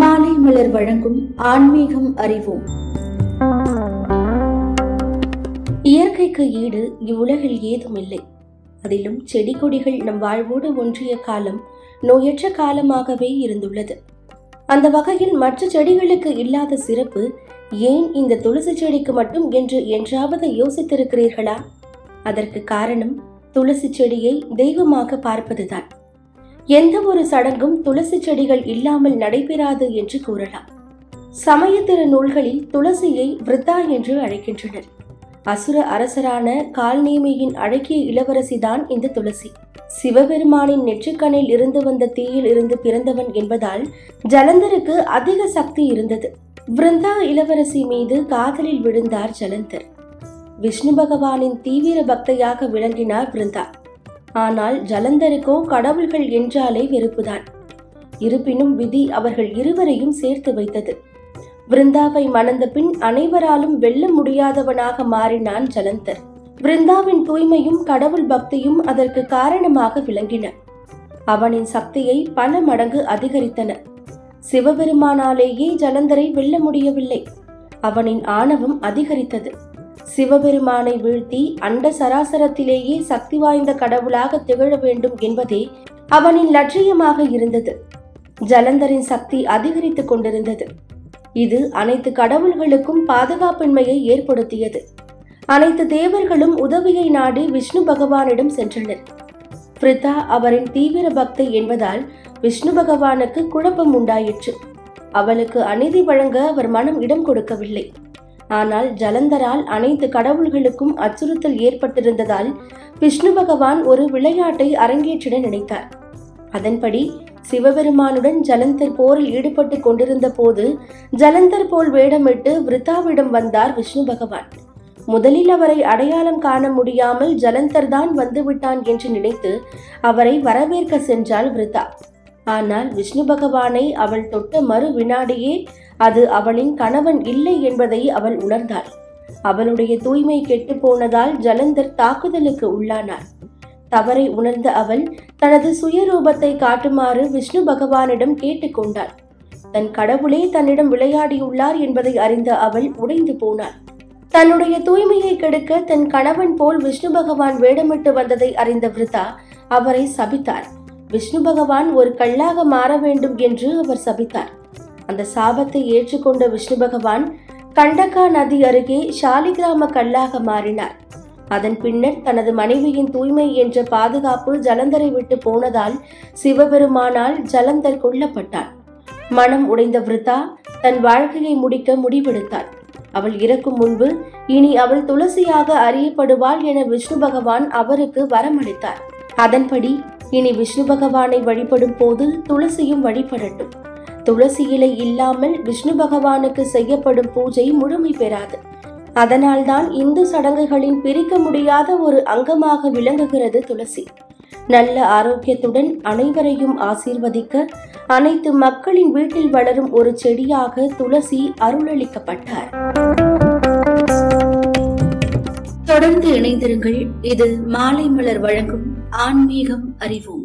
மாலை மலர் வழங்கும் ஆன்மீகம் அறிவோம். இயற்கைக்கு ஈடு இவ்வுலகில் ஏதும் இல்லை அதிலும் செடி கொடிகள் நம் வாழ்வோடு ஒன்றிய காலம் நோயற்ற காலமாகவே இருந்துள்ளது. அந்த வகையில் மற்ற செடிகளுக்கு இல்லாத சிறப்பு ஏன் இந்த துளசி செடிக்கு மட்டும் என்று என்றாவது யோசித்திருக்கிறீர்களா? அதற்கு காரணம் துளசி செடியை தெய்வமாக பார்ப்பதுதான். எந்த ஒரு சடங்கும் துளசி செடிகள் இல்லாமல் நடைபெறாது என்று கூறலாம். சமய நூல்களில் துளசியை விருத்தா என்று அழைக்கின்றனர். அசுர அரசரான கால்நேமியின் அழகிய இளவரசிதான் இந்த துளசி. சிவபெருமானின் நெற்றிக்கண்ணில் இருந்து வந்த தீயில் இருந்து பிறந்தவன் என்பதால் ஜலந்தருக்கு அதிக சக்தி இருந்தது. விருந்தா இளவரசி மீது காதலில் விழுந்தார் ஜலந்தர். விஷ்ணு பகவானின் தீவிர பக்தையாக விளங்கினார் விருந்தா. ஆனால் ஜலந்தருக்கோ கடவுள்கள் என்றாலே வெறுப்புதான். இருப்பினும் விதி அவர்கள் இருவரையும் சேர்த்து வைத்தது. விருந்தாவை மணந்த பின் அனைவராலும் வெல்ல முடியாதவனாக மாறினான் ஜலந்தர். விருந்தாவின் தூய்மையும் கடவுள் பக்தியும் அதற்கு காரணமாக விளங்கின. அவனின் சக்தியை பல மடங்கு அதிகரித்தன. சிவபெருமானாலேயே ஜலந்தரை வெல்ல முடியவில்லை. அவனின் ஆணவம் அதிகரித்தது. சிவபெருமானை வீழ்த்தி அண்ட சராசரத்திலேயே சக்தி வாய்ந்த கடவுளாக திகழ வேண்டும் என்பதே அவனின் லட்சியமாக இருந்தது. ஜலந்தரின் சக்தி அதிகரித்துக் கொண்டிருந்தது. இது அனைத்து கடவுள்களுக்கும் பாதுகாப்பின்மையை ஏற்படுத்தியது. அனைத்து தேவர்களும் உதவியை நாடி விஷ்ணு பகவானிடம் சென்றனர். பிரிதா அவரின் தீவிர பக்தை என்பதால் விஷ்ணு பகவானுக்கு குழப்பம் உண்டாயிற்று. அவளுக்கு அநீதி வழங்க அவர் மனம் இடம் கொடுக்கவில்லை. ஆனால் ஜலந்தரால் அனைத்து கடவுள்களுக்கும் அச்சுறுத்தல் ஏற்பட்டிருந்ததால் விஷ்ணு பகவான் ஒரு விளையாட்டை அரங்கேற்றிட நினைத்தார். அதன்படி சிவபெருமானுடன் ஜலந்தர் போரில் ஈடுபட்டு கொண்டிருந்த போது ஜலந்தர் போல் வேடமிட்டு விருத்தாவிடம் வந்தார் விஷ்ணு பகவான். முதலில் அவரை அடையாளம் காண முடியாமல் ஜலந்தர் தான் வந்துவிட்டான் என்று நினைத்து அவரை வரவேற்க சென்றாள் விருத்தா. ஆனால் விஷ்ணு பகவானை அவள் தொட்ட மறு வினாடியே அது அவளின் கணவன் இல்லை என்பதை அவள் உணர்ந்தாள். அவளுடைய தூய்மை கெட்டு போனதால் ஜலந்தர் தாக்குதலுக்கு உள்ளானார். தவறை உணர்ந்த அவள் தனது சுயரூபத்தை காட்டுமாறு விஷ்ணு பகவானிடம் கேட்டுக்கொண்டாள் தன் கடவுளே தன்னிடம் விளையாடியுள்ளார் என்பதை அறிந்த அவள் உடைந்து போனாள். தன்னுடைய தூய்மையை கெடுக்க தன் கணவன் போல் விஷ்ணு பகவான் வேடமிட்டு வந்ததை அறிந்த விருதா அவரை சபித்தார். விஷ்ணு பகவான் ஒரு கல்லாக மாற வேண்டும் என்று அவர் சபித்தார். அந்த சாபத்தை ஏற்றுக்கொண்ட விஷ்ணு பகவான் கண்டகா நதி அருகே சாலிகிராம கல்லாக மாறினார். அதன் பின்னர் தனது மனைவியின் தூய்மை என்ற பாதுகாப்பு ஜலந்தரை விட்டு போனதால் சிவபெருமானால் ஜலந்தர் கொல்லப்பட்டார். மனம் உடைந்த விருத்தா தன் வாழ்க்கையை முடிக்க முடிவெடுத்தாள் அவள் இறக்கும் முன்பு இனி அவள் துளசியாக அறியப்படுவாள் என விஷ்ணு பகவான் அவருக்கு வரமளித்தார். அதன்படி இனி விஷ்ணு பகவானை வழிபடும் போது துளசியும் வழிபடட்டும். துளசி இலை இல்லாமல் விஷ்ணு பகவானுக்கு செய்யப்படும் பூஜை முழுமை பெறாது. அதனால்தான் இந்து சடங்குகளின் பிரிக்க முடியாத ஒரு அங்கமாக விளங்குகிறது துளசி. நல்ல ஆரோக்கியத்துடன் அனைவரையும் ஆசீர்வதிக்க அனைத்து மக்களின் வீட்டில் வளரும் ஒரு செடியாக துளசி அருளளிக்கப்பட்டார். தொடர்ந்து இணைந்திருங்கள். இது மாலை மலர் வழங்கும் ஆன்மீகம் அறிவோம்.